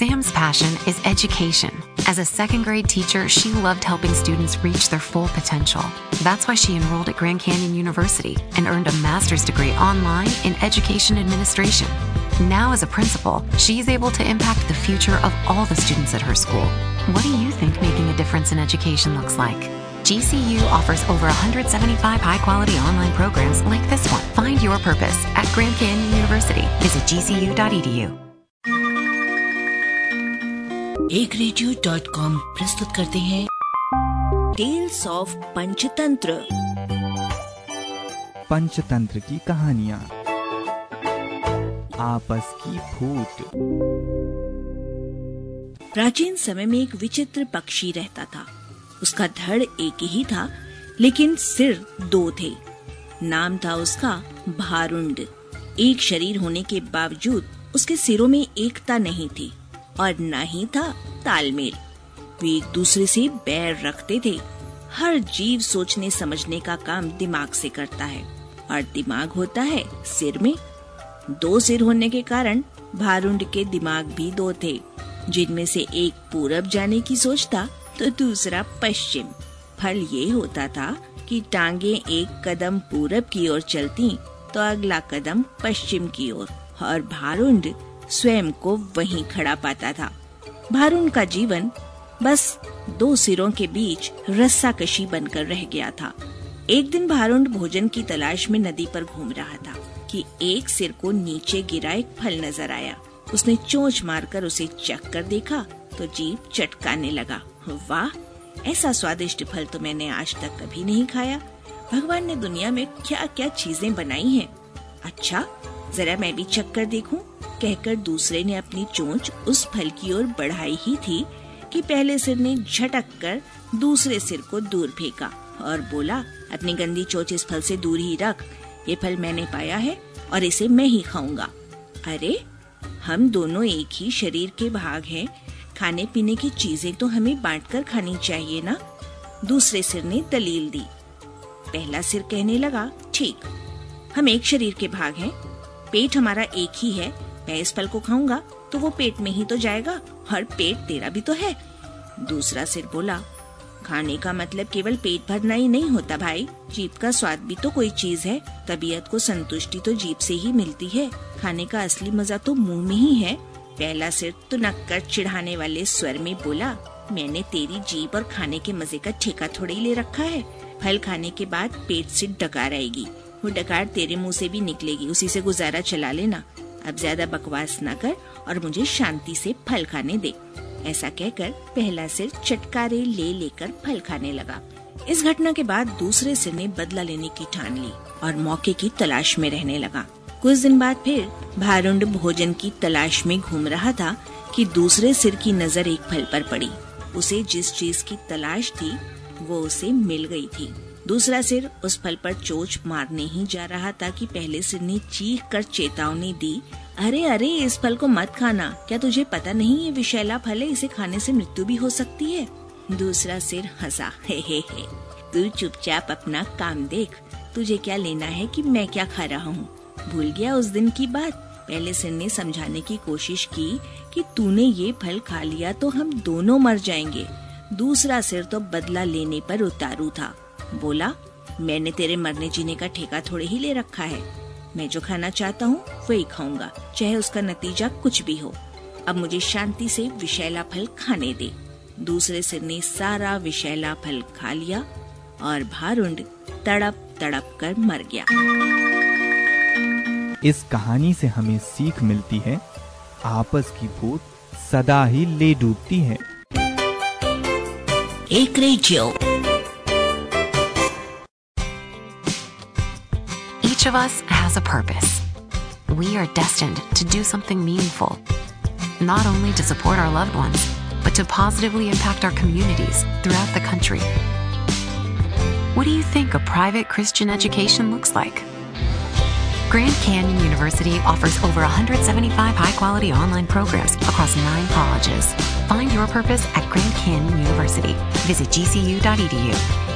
Sam's passion is education. As a second grade teacher, she loved helping students reach their full potential. That's why she enrolled at Grand Canyon University and earned a master's degree online in education administration. Now, as a principal, she's able to impact the future of all the students at her school. What do you think making a difference in education looks like? GCU offers over 175 high quality online programs like this one. Find your purpose at Grand Canyon University. Visit gcu.edu. एक radio dot com प्रस्तुत करते हैं। Tales of Panchatantra Panchatantra की कहानियाँ। आपस की फूट। प्राचीन समय में एक विचित्र पक्षी रहता था। उसका धड़ एक ही था लेकिन सिर दो थे। नाम था उसका भारुंड। एक शरीर होने के बावजूद उसके सिरों में एकता नहीं थी। और न ही था तालमेल। वे एक दूसरे से बैर रखते थे। हर जीव सोचने समझने का काम दिमाग से करता है और दिमाग होता है सिर में। दो सिर होने के कारण भारुंड के दिमाग भी दो थे। जिनमें से एक पूरब जाने की सोचता तो दूसरा पश्चिम। फल ये होता था कि टांगे एक कदम पूरब की ओर चलती तो अगला कदम पश्चिम की ओर। और, और भारुंड स्वयं को वहीं खड़ा पाता था। भारुण का जीवन बस दो सिरों के बीच रस्सा कशी बनकर रह गया था। एक दिन भारुण भोजन की तलाश में नदी पर घूम रहा था कि एक सिर को नीचे गिरा एक फल नज़र आया। उसने चोंच मारकर उसे चख कर देखा तो जीप चटकाने लगा। वाह, ऐसा स्वादिष्ट फल तो मैंने आज तक कभी नहीं खाया। भगवान ने दुनिया में क्या क्या चीज़ें बनाई हैं। अच्छा जरा मैं भी चख कर देखूँ। कहकर दूसरे ने अपनी चोंच उस फल की ओर बढ़ाई ही थी कि पहले सिर ने झटक कर दूसरे सिर को दूर फेंका और बोला, अपनी गंदी चोच इस फल से दूर ही रख। ये फल मैंने पाया है और इसे मैं ही खाऊँगा। अरे, हम दोनों एक ही शरीर के भाग हैं। खाने पीने की चीज़ें तो हमें बांटकर खानी चाहिए ना? दूसरे सिर ने दलील दी। पहला सिर कहने लगा, ठीक, हम एक शरीर के भाग हैं। पेट हमारा एक ही है मैं इस फल को खाऊँगा तो वो पेट में ही तो जाएगा और पेट तेरा भी तो है। दूसरा सिर बोला, खाने का मतलब केवल पेट भरना ही नहीं होता भाई, जीप का स्वाद भी तो कोई चीज़ है, तबीयत को संतुष्टि तो जीप से ही मिलती है, खाने का असली मज़ा तो मुँह में ही है। पहला सिर तो नक्कर चिढ़ाने वाले स्वर में बोला, मैंने तेरी जीप और खाने के मज़े का ठेका थोड़ी ले रखा है, फल खाने के बाद पेट से डकार आएगी, वो डकार तेरे मुँह से भी निकलेगी, उसी से गुजारा चला लेना। अब ज़्यादा बकवास न कर और मुझे शांति से फल खाने दे। ऐसा कहकर पहला सिर चटकारे ले लेकर फल खाने लगा। इस घटना के बाद दूसरे सिर ने बदला लेने की ठान ली और मौके की तलाश में रहने लगा। कुछ दिन बाद फिर भारुंड भोजन की तलाश में घूम रहा था कि दूसरे सिर की नज़र एक फल पर पड़ी। उसे जिस चीज़ की तलाश थी, वो उसे मिल गई थी। दूसरा सिर उस फल पर चोच मारने ही जा रहा था कि पहले सिर ने चीख कर चेतावनी दी। अरे अरे, इस फल को मत खाना। क्या तुझे पता नहीं ये विषैला फल है? इसे खाने से मृत्यु भी हो सकती है। दूसरा सिर हंसा। हे हे हे। तू चुपचाप अपना काम देख। तुझे क्या लेना है कि मैं क्या खा रहा हूँ? भूल गया उस दिन की बात? पहले सिर ने समझाने की कोशिश की कि तूने ये फल खा लिया तो हम दोनों मर जाएँगे। दूसरा सिर तो बदला लेने पर उतारू था। बोला मैंने तेरे मरने जीने का ठेका थोड़े ही ले रखा है। मैं जो खाना चाहता हूँ वही खाऊँगा चाहे उसका नतीजा कुछ भी हो। अब मुझे शांति से विशैला फल खाने दे। दूसरे सिर ने सारा विशैला फल खा लिया और भारुंड तड़प तड़प कर मर गया। इस कहानी से हमें सीख मिलती है आपस की फूट सदा ही ले डूबती है। एक radio Each of us has a purpose. We are destined to do something meaningful, not only to support our loved ones, but to positively impact our communities throughout the country. What do you think a private Christian education looks like? Grand Canyon University offers over 175 high quality online programs across nine colleges. Find your purpose at Grand Canyon University. Visit gcu.edu.